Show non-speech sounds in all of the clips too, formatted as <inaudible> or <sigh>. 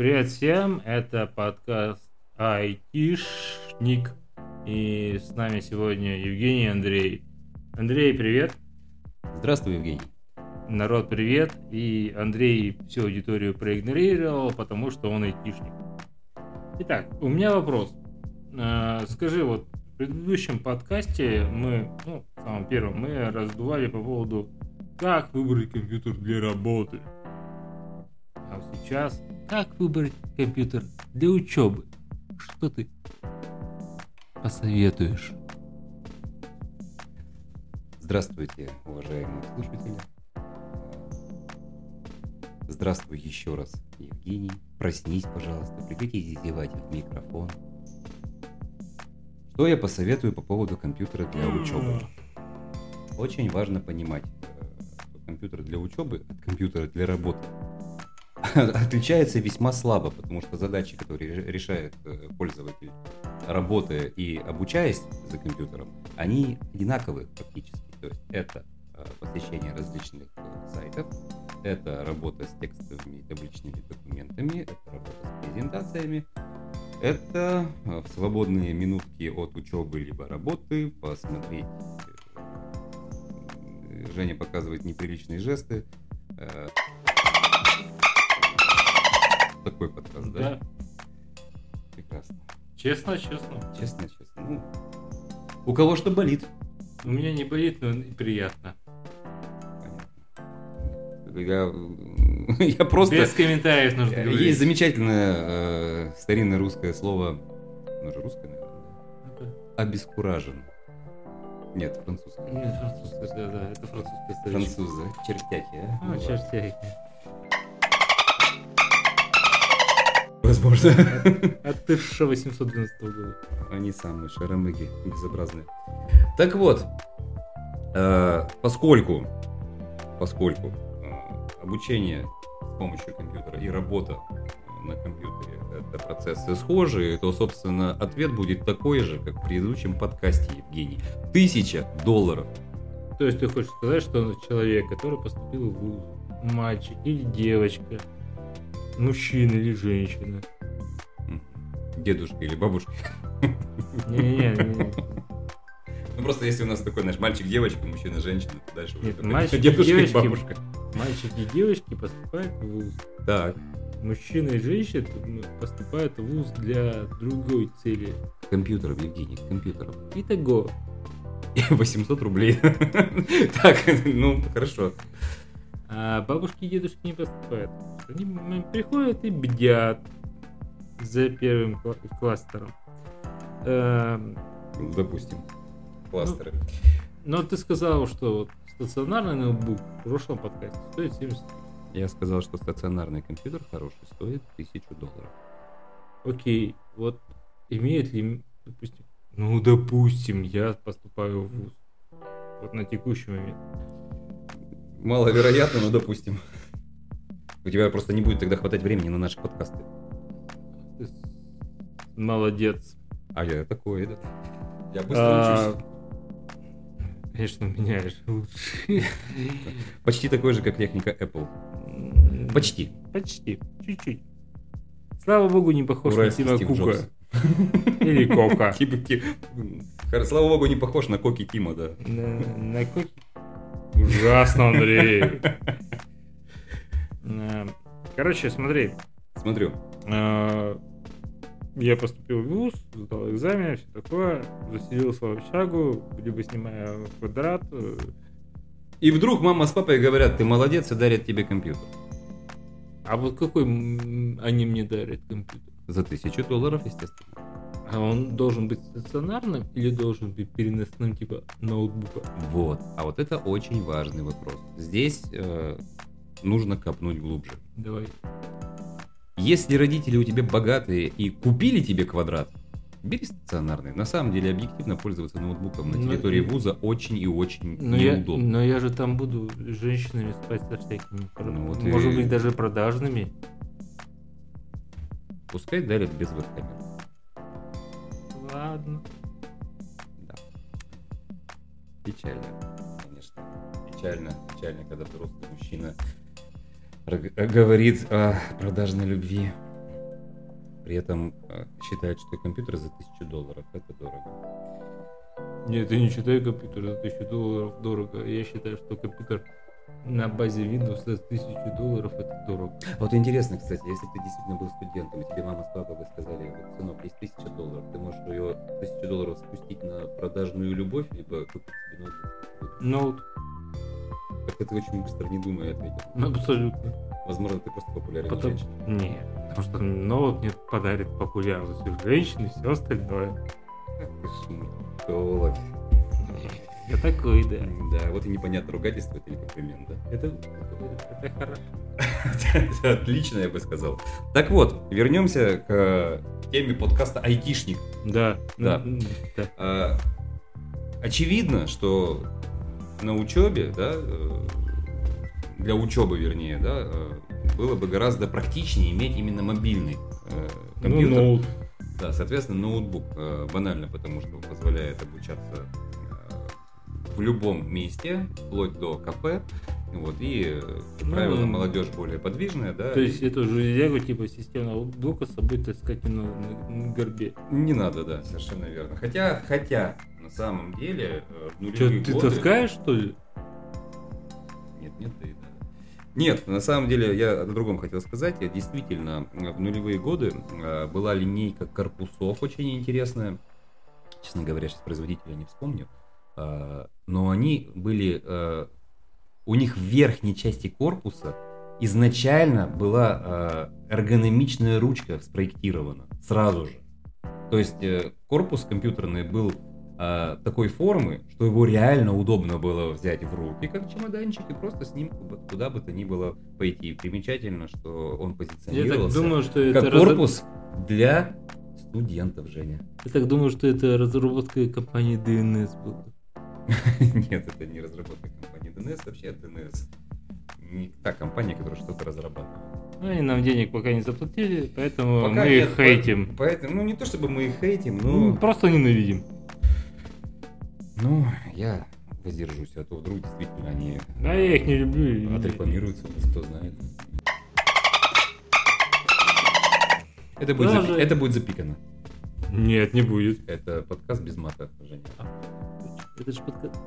Привет всем, это подкаст Айтишник. И с нами сегодня Евгений и Андрей. Андрей, привет. Здравствуй, Евгений. Народ, привет. И Андрей всю аудиторию проигнорировал, потому что он айтишник. Итак, у меня вопрос. А, скажи, вот в предыдущем подкасте мы, ну, в самом первом, мы раздували по поводу, как выбрать компьютер для работы. А сейчас, как выбрать компьютер для учебы? Что ты посоветуешь? Здравствуйте, уважаемые слушатели. Здравствуй еще раз, Евгений. Проснись, пожалуйста, прекратите зевать в микрофон. Что я посоветую по поводу компьютера для учебы? Очень важно понимать, э, что компьютер для учебы от компьютера для работы <laughs> отличается весьма слабо, потому что задачи, которые решает э, пользователь, работая и обучаясь за компьютером, они одинаковые фактически. То есть это э, посещение различных сайтов, это работа с текстовыми и табличными документами, это работа с презентациями, это в свободные минутки от учебы либо работы посмотреть Женя показывает неприличные жесты. Э, такой подкаст, да? Да, Прекрасно. честно, честно. Честно, честно. Ну, у кого что болит. У меня не болит, но приятно. Я, <laughs> я просто... Без комментариев нужно Есть говорить. замечательное э, старинное русское слово, ну же русское, наверное, да? обескуражен. Нет, французское. Нет, французская, да, да, это французская старичка. Французы, чертяки, а? А, Ну, ладно. Возможно. От 1812 года. Они самые шаромыги, безобразные. Так вот, э, поскольку, поскольку э, обучение с помощью компьютера и работа э, на компьютере это процессы схожие, то, собственно, ответ будет такой же, как в предыдущем подкасте, Евгений. Тысяча долларов. То есть ты хочешь сказать, что человек, который поступил в мальчик или девочка, мужчина или женщина. Дедушка или бабушка. Не-не-не. Ну просто если у нас такой, знаешь, мальчик, девочка, мужчина, женщина, то дальше уже Нет, такой мальчик и дедушка и девочки. бабушка. Мальчики и девочки поступают в вуз. Так, Мужчины и женщины ну, поступают в вуз для другой цели. компьютером, Евгений, компьютером. Итого, <laughs> 800 рублей. <laughs> Так, ну, хорошо. А бабушки и дедушки не поступают. Они приходят и бдят за первым кла- кластером. Ну, Допустим, кластеры. Но ты сказал, что вот стационарный ноутбук в прошлом подкасте стоит 70 Я сказал, что стационарный компьютер хороший стоит 1000 долларов. Окей, вот имеет ли, допустим, ну, допустим, я поступаю в ВУЗ. Вот на текущий момент. Маловероятно, но допустим. У тебя просто не будет тогда хватать времени на наши подкасты. Молодец. А я такой, да. Я быстро А, учусь. Конечно, у меня же лучше. <laughs> Почти такой же, как техника Apple. Почти. Почти. Чуть-чуть. Слава богу, не похож на Уральский Тима Стив Кука. Джобс. <laughs> Или Кока. Слава богу, не похож на Коки Тима, да. На, на Коки. Ужасно, Андрей. <laughs> Э, Короче, смотри. Смотрю. э, Я поступил в ВУЗ, сдал экзамен, все такое, заселился в общагу, либо снимая квадрат. э, И вдруг мама с папой говорят, ты молодец и дарят тебе компьютер. А вот какой они мне дарят компьютер? За тысячу долларов, естественно. А он должен быть стационарным или должен быть переносным типа ноутбука? Вот. А вот это очень важный вопрос. Здесь э, нужно копнуть глубже. Давай. Если родители у тебя богатые и купили тебе квадрат, бери стационарный. На самом деле, объективно пользоваться ноутбуком на Ну, территории и- вуза очень и очень Но я, неудобно. но я же там буду с женщинами спать со всякими, Ну вот может и- быть даже продажными. Пускай дарят без веб-камеры. Ладно. Да. Печально, конечно. Печально, печально, когда взрослый мужчина говорит о продажной любви. При этом э, считают, что компьютер за 1000 долларов это дорого. Нет, я не считаю компьютер за 1000 долларов дорого. Я считаю, что компьютер на базе Windows за 1000 долларов это дорого. Вот интересно, кстати, если ты действительно был студентом, и тебе мама с папой бы сказали, вот, сынок, есть 1000 долларов, ты можешь ее 1000 долларов спустить на продажную любовь, либо купить себе ноутбук. Ноут. Как ты очень быстро не думая ответил. Ну, абсолютно. Возможно, ты просто популярная Потом... женщина. Нет, потому что ноут мне подарит популярность у женщин и все остальное. Ах ты ж мутолог. Я такой, да. Да, вот и непонятно, ругательство это или комплимент, да? Это, это хорошо. <laughs> Отлично, я бы сказал. Так вот, вернемся к теме подкаста «Айтишник». Да. Да. Да. А, Очевидно, что на учебе, да, э, для учебы, вернее, да, э, было бы гораздо практичнее иметь именно мобильный э, Ну, компьютер. ноут. Да, соответственно, ноутбук банально, потому что позволяет обучаться в любом месте, вплоть до кафе. Вот, и, э, как Ну, правило, молодежь более подвижная, да. То есть эту железягу типа системного ноутбука с собой таскать на, на- горбе. Не надо, да, совершенно верно. Хотя, хотя, на самом деле, э, в нулевые ты годы... таскаешь, что ли? Нет, нет, да и да. Нет, на самом деле я о другом хотел сказать. Я действительно э, в нулевые годы была линейка корпусов очень интересная. Честно говоря, сейчас производителя не вспомню. Но они были... э, У них в верхней части корпуса изначально была э, эргономичная ручка спроектирована сразу же. То есть э, корпус компьютерный был э, такой формы, что его реально удобно было взять в руки, как чемоданчик, и просто с ним куда- бы то ни было пойти. Примечательно, что он Я так позиционировался думаю, что это как разра- корпус для студентов, Женя. Я так думаю, что это разработка компании DNS была. <laughs> Нет, это не разработка компании DNS, вообще DNS не та компания, которая что-то разрабатывает. Ну, они нам денег пока не заплатили, поэтому Пока мы нет, их хейтим. по- Поэтому, ну не то чтобы мы их хейтим, Ну, но... просто ненавидим. Ну, я воздержусь, а то вдруг действительно они Да, я их не люблю. отрекламируются, кто знает. Это будет, Даже- запи- это будет запикано. Нет, не будет. Это подкаст без мата, Женя. Это же подкаст.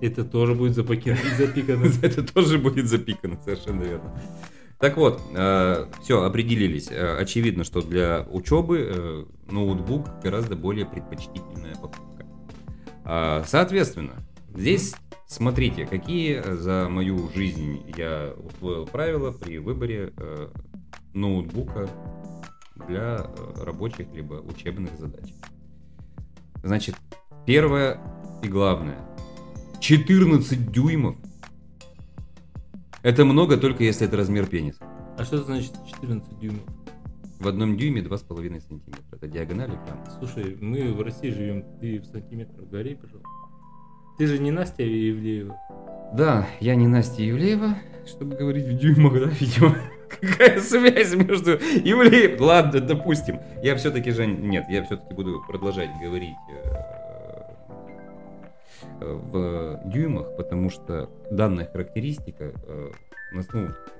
Это тоже будет <laughs> запикано. <laughs> Это тоже будет запикано, совершенно верно. Так вот, все, определились. Э, Очевидно, что для учебы э, ноутбук гораздо более предпочтительная покупка. А, Соответственно, здесь смотрите, какие за мою жизнь я усвоил правила при выборе э, ноутбука для э, рабочих либо учебных задач. Значит, первое и главное. 14 дюймов. Это много, только если это размер пениса. А что значит 14 дюймов? В одном дюйме 2,5 сантиметра. Это диагональ экрана. Слушай, мы в России живем, ты в сантиметрах гори, пожалуйста. Ты же не Настя Евлеева. Да, я не Настя Евлеева, чтобы говорить в дюймах, да, видимо. Какая связь между Евлеев? Ладно, допустим. Я все-таки, Жень, нет, я все-таки буду продолжать говорить э, в дюймах, потому что данная характеристика, э, ну,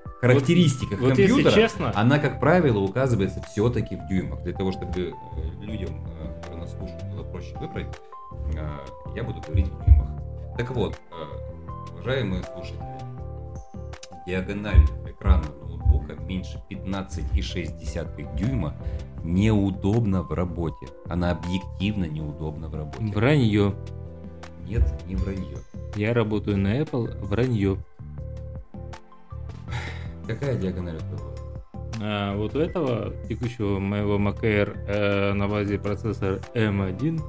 в характеристиках Вот компьютера, честно, она, как правило, указывается все-таки в дюймах. Для того, чтобы э, людям, э, которые нас слушают, было проще выбрать, э, я буду говорить в дюймах. Так вот, э, уважаемые слушатели, диагональ экрана ноутбука меньше 15,6 дюйма неудобно в работе. Она объективно неудобна в работе. вранье. Нет, не вранье. Я работаю на Apple, вранье. Какая диагональ у? А вот у этого текущего моего Mac Air э, на базе процессора M1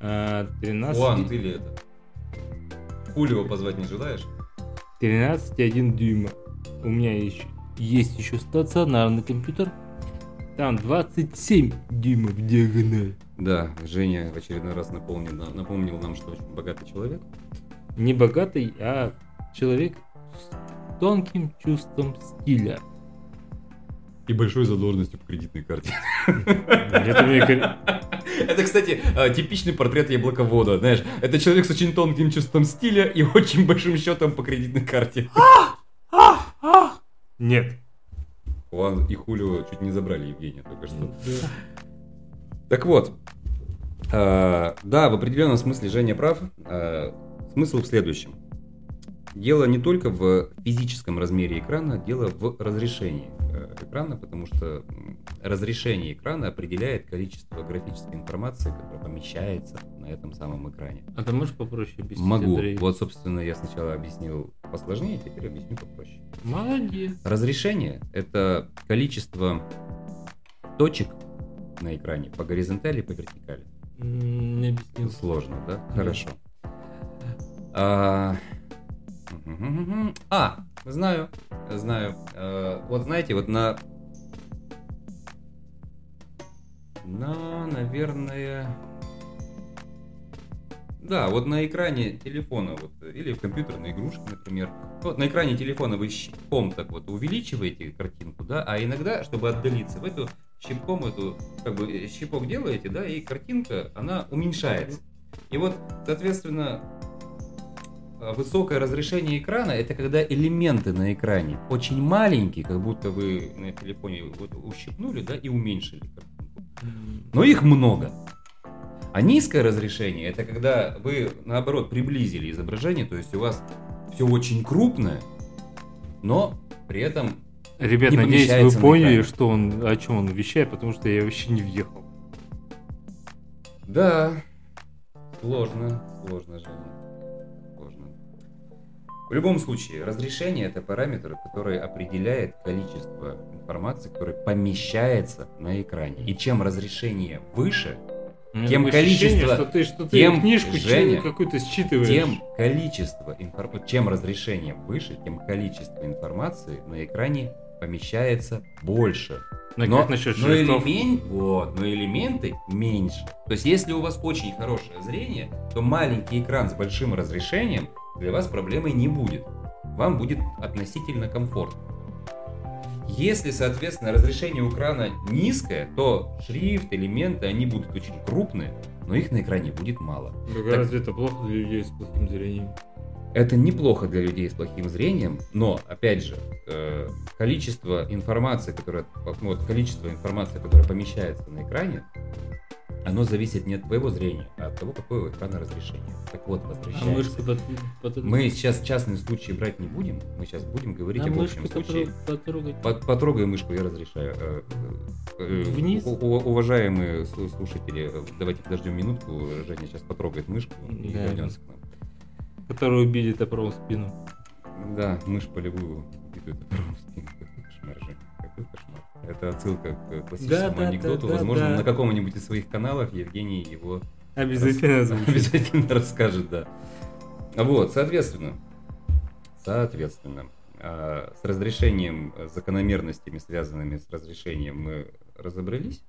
э, 13 Хуан, ты ли это? Хулио позвать не желаешь? 13,1 дюйма. У меня еще, есть еще стационарный компьютер. Там 27 дюймов диагональ. Да, Женя в очередной раз напомнил, нам- напомнил нам, что очень богатый человек. Не богатый, а человек с тонким чувством стиля. И большой задолженностью по кредитной карте. Это кстати, э, типичный портрет яблоковода, знаешь. Это человек с очень тонким чувством стиля и очень большим счетом по кредитной карте. Нет. Хуан и Хулио чуть не забрали Евгения только что. Так вот, э, да, в определенном смысле Женя прав. Э, смысл в следующем. Дело не только в физическом размере экрана, дело в разрешении э, экрана, потому что разрешение экрана определяет количество графической информации, которая помещается на этом самом экране. А ты можешь попроще объяснить? Могу. Андрей? Вот, собственно, я сначала объяснил посложнее, теперь объясню попроще. Молодец. Разрешение – это количество точек на экране по горизонтали по вертикали. Не объяснил. Сложно, да? Хорошо. А. А, знаю, знаю. Э, Вот знаете, вот на... На, наверное... Да, вот на экране телефона, вот, или в компьютерной игрушке, например. Вот на экране телефона вы щипком так вот увеличиваете картинку, да, а иногда, чтобы отдалиться, в эту щипком эту, как бы э, щипок делаете, да, и картинка, она уменьшается. И вот, соответственно, э, высокое разрешение экрана это когда элементы на экране очень маленькие, как будто вы на телефоне вот ущипнули, да, и уменьшили картинку. Но их много. А низкое разрешение это когда вы наоборот приблизили изображение, то есть у вас все очень крупное, но при этом Ребят, Не надеюсь, вы на поняли, экране. что он, о чем он вещает, потому что я вообще не въехал. Да, сложно, сложно, Женя. Сложно. В любом случае, разрешение это параметр, который определяет количество информации, которая помещается на экране. И чем разрешение выше, Тем ощущение, количество- что ты, что ты тем, книжку Женя, какую-то считываешь. тем количество информации, чем разрешение выше, тем количество информации на экране помещается больше. Ну, но, как насчет но элемент- вот, но элементы меньше. То есть, если у вас очень хорошее зрение, то маленький экран с большим разрешением для вас проблемой не будет. Вам будет относительно комфортно. Если, соответственно, разрешение у экрана низкое, то шрифт, элементы, они будут очень крупные, но их на экране будет мало. Так Так- разве это плохо для людей с плохим зрением? Это неплохо для людей с плохим зрением, но, опять же, э, количество информации, которое, вот количество информации, которая помещается на экране, оно зависит не от твоего зрения, а от того, какое у экрана разрешение. Так вот, А возвращаемся. мышку под, под- Мы сейчас частные случаи брать не будем, мы сейчас будем говорить а об общем случае. потро- потрогать. Под- Потрогай мышку, я разрешаю. Э, э, Вниз? у- уважаемые слу- слушатели, давайте подождем минутку. Женя сейчас потрогает мышку и Да. вернется к нам. Которую убили топором в спину. Да, мышь полевую убитую топором в спину. Кошмар, Жень, какой кошмар. Это отсылка к классическому Да, да, анекдоту. да, да, Возможно, да. на каком-нибудь из своих каналов Евгений его Обязательно озвучу. обязательно расскажет, да. Вот, соответственно, соответственно, а, с разрешением, э, закономерностями, связанными с разрешением, мы разобрались.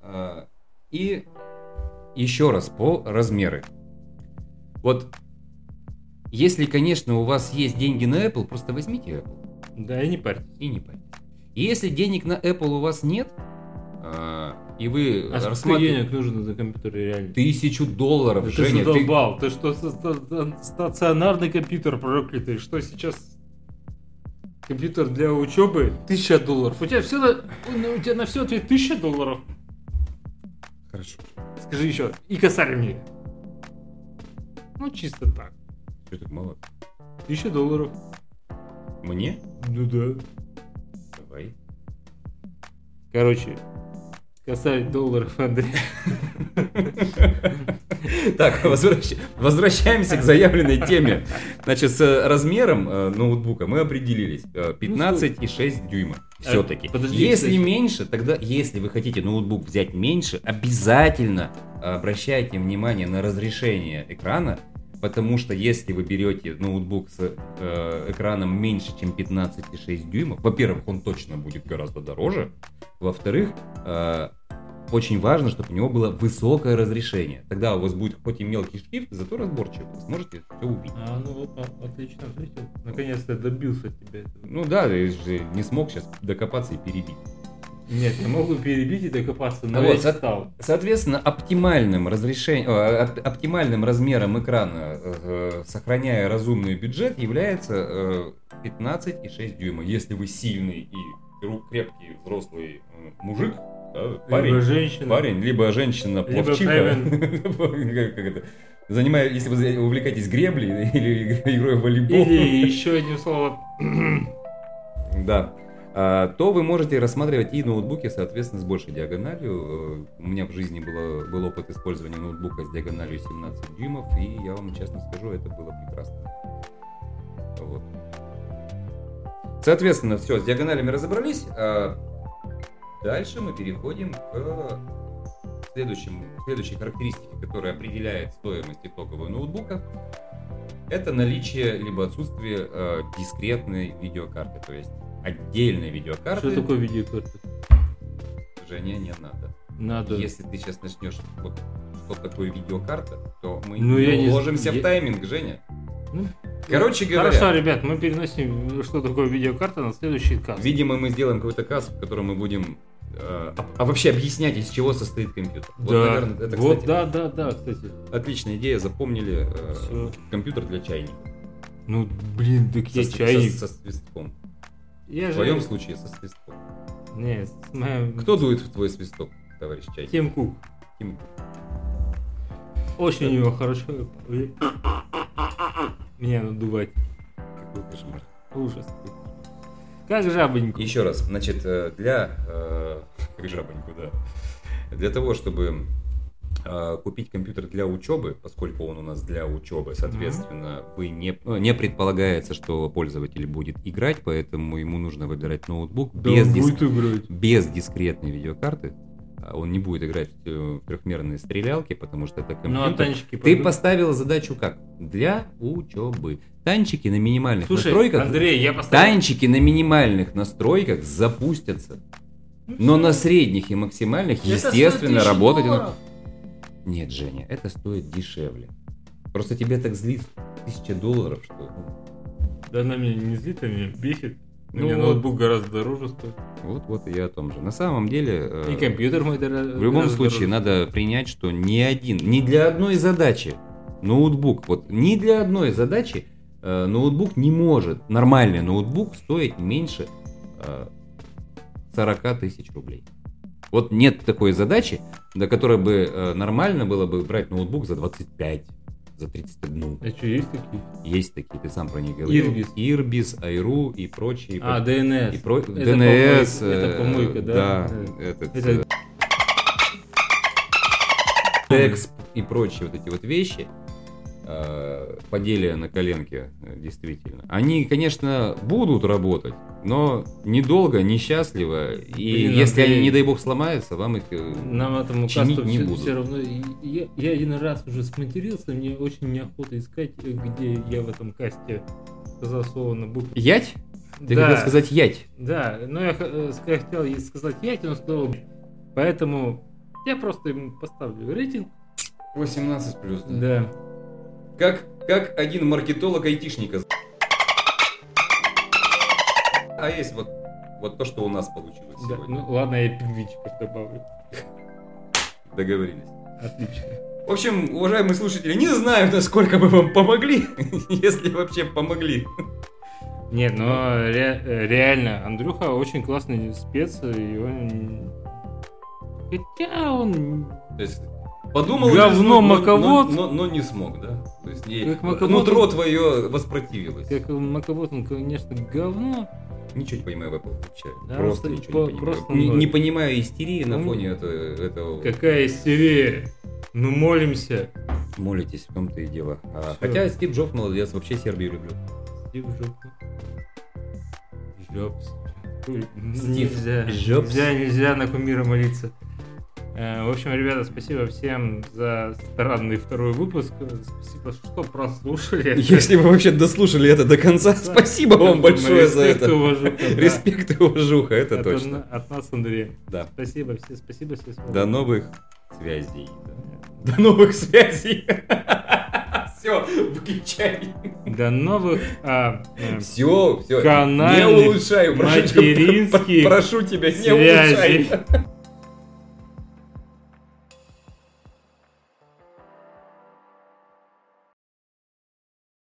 А, И еще раз по размеры. Вот, если, конечно, у вас есть деньги на Apple, просто возьмите Apple Да, и не парьтесь. и не парьтесь. Если денег на Apple у вас нет, а, и вы А сколько рассматриваете денег нужно за компьютер реально? тысячу долларов, Да ты Женя, ты- задолбал. Ты что, ста- ста- стационарный компьютер проклятый? Что сейчас? Компьютер для учебы 1000 долларов. У тебя все на, у тебя на все ответ 1000 долларов. Хорошо. Скажи еще. И косарь мне. Ну, чисто так. Что так мало? 1000 долларов. Мне? Ну да. Давай. Короче, косарь долларов, Андрей. Так, возвращ- возвращаемся к заявленной теме. Значит, с размером э, ноутбука мы определились. Э, 15,6 дюйма. Все-таки. А, подожди, Если кстати. меньше, тогда, если вы хотите ноутбук взять меньше, обязательно обращайте внимание на разрешение экрана, потому что если вы берете ноутбук с э, экраном меньше, чем 15,6 дюймов, во-первых, он точно будет гораздо дороже, во-вторых, э, очень важно, чтобы у него было высокое разрешение. Тогда у вас будет хоть и мелкий шрифт, зато разборчиво. Вы сможете все увидеть. А, ну вот, отлично ответил. Наконец-то добился тебя. Ну да, я же не смог сейчас докопаться и перебить. Нет, я могу перебить и докопаться, но А я вот, не со-. Соответственно, оптимальным разрешением, э, оп- оптимальным размером экрана, э, сохраняя разумный бюджет, является э, 15,6 дюйма. Если вы сильный и крепкий взрослый э, мужик, да, Либо парень, женщина. парень, либо женщина Либо <laughs> это, занимая, если вы увлекаетесь греблей <laughs> или игрой в волейбол, Или еще одним словом. да, то вы можете рассматривать и ноутбуки, соответственно, с большей диагональю. Э, У меня в жизни было, был опыт использования ноутбука с диагональю 17 дюймов, и я вам честно скажу, это было прекрасно. Вот. Соответственно, все, с диагоналями разобрались. а дальше мы переходим к следующему, следующей характеристике, которая определяет стоимость итогового ноутбука. Это наличие либо отсутствие э, дискретной видеокарты, то есть отдельной видеокарты. Что такое видеокарта? Женя, не надо. Надо. Если ты сейчас начнешь вот что такое видеокарта, то мы Ну, я не уложимся з- в я- тайминг, Женя. Ну, Короче говоря, Хорошо, ребят, мы переносим, что такое видеокарта, на следующий каст. видимо, мы сделаем какой-то каст, в котором мы будем э, а, а вообще объяснять, из чего состоит компьютер. Вот, да, наверное, это, вот, кстати, да, да, да, кстати. отличная идея, запомнили. э, компьютер для чайника. Ну, блин, так я Со чайник. Со, со свистком. Я В же... твоем случае со свистком. Не, с моим... Кто дует в твой свисток, товарищ чайник? Тим Кук. Тим. Очень у него хорошо. Меня надувать. Какой кошмар. Ужас. Как жабоньку. Еще раз, значит, э, для... э, <laughs> Как жабоньку, да. Для того, чтобы купить компьютер для учебы, поскольку он у нас для учебы, соответственно, вы не, ну, не предполагается, что пользователь будет играть, поэтому ему нужно выбирать ноутбук Да без, он дис- будет играть. без дискретной видеокарты. А Он не будет играть э, в трехмерные стрелялки, потому что это Ну, а компьютер. танчики Ты поставил задачу как? Для учебы. Танчики на минимальных Слушай, настройках. Андрей, я поставил... Танчики на минимальных настройках запустятся. Но на средних и максимальных, Это естественно, 1000 работать. долларов. Нет, Женя, это стоит дешевле. Просто тебе так злит тысяча долларов, что. ну, Да она меня не злит, а меня бесит. Ну вот. ноутбук гораздо дороже стоит. Вот, вот и я о том же. На самом деле. э, И компьютер мой дороже. В любом случае, надо принять, что ни один, ни для одной задачи ноутбук, вот ни для одной задачи э, ноутбук не может, нормальный ноутбук стоить меньше э, 40 тысяч рублей. Вот нет такой задачи, до которой бы э, нормально было бы брать ноутбук за 25, за 31. А что, есть такие? Есть такие, ты сам про них говорил. Ирбис. Ирбис, Айру и прочие. А, DNS. и про- Это DNS. помойка, это э, помойка, да? Да, Да. этот, Это- э, Текст и прочие вот эти вот вещи, э, поделия на коленке, э, действительно, они, конечно, будут работать, но недолго, несчастливо, и Блин, если Андрей. они, не дай бог, сломаются, вам их... э, Нам этому чинить касту не все, будут. равно. и- Я, я один раз уже сматерился, мне очень неохота искать, э, где я в этом касте сказал слово на букву. Ять? Ты Да. хотел сказать ять? Да, но я хотел ей сказать ять, но сказал. Поэтому я просто ему поставлю рейтинг. 18 плюс, Да. Как, как один маркетолог айтишника. А есть вот, вот то, что у нас получилось да. сегодня. Ну ладно, я пингвинчиков добавлю. Договорились. Отлично. В общем, уважаемые слушатели, не знаю, насколько мы вам помогли, <laughs> если вообще помогли. Нет, но ре- реально, Андрюха очень классный спец, и он... Хотя он... То есть подумал, Говно но- но- маковод. но, но не смог, да? То есть не- Как маковод. нутро твое воспротивилось. Как Маковод, он, конечно, говно. Ничего не понимаю в Apple вообще. Да, просто ничего не по- понимаю. просто не, не понимаю истерии на фоне это- этого. Какая истерия. Ну, молимся. Молитесь, в том-то и дело. А, хотя Стив Джобс молодец, вообще Сербию люблю. Стив Джобс. Джобс. Стив Нельзя, Джобс. нельзя, нельзя на кумира молиться. Э, В общем, ребята, спасибо всем за странный второй выпуск. Спасибо, что прослушали. Если вы вообще дослушали это до конца, спасибо вам большое за это. уважуха, да. Респект и уважуха, это От точно. От нас, Андрей. Да. Спасибо, все, спасибо, все. До новых связей. До новых связей. <laughs> Все, выключай. До новых а, э, Все, все. Канальных, Не улучшаю. Прошу тебя, прошу тебя, не улучшай.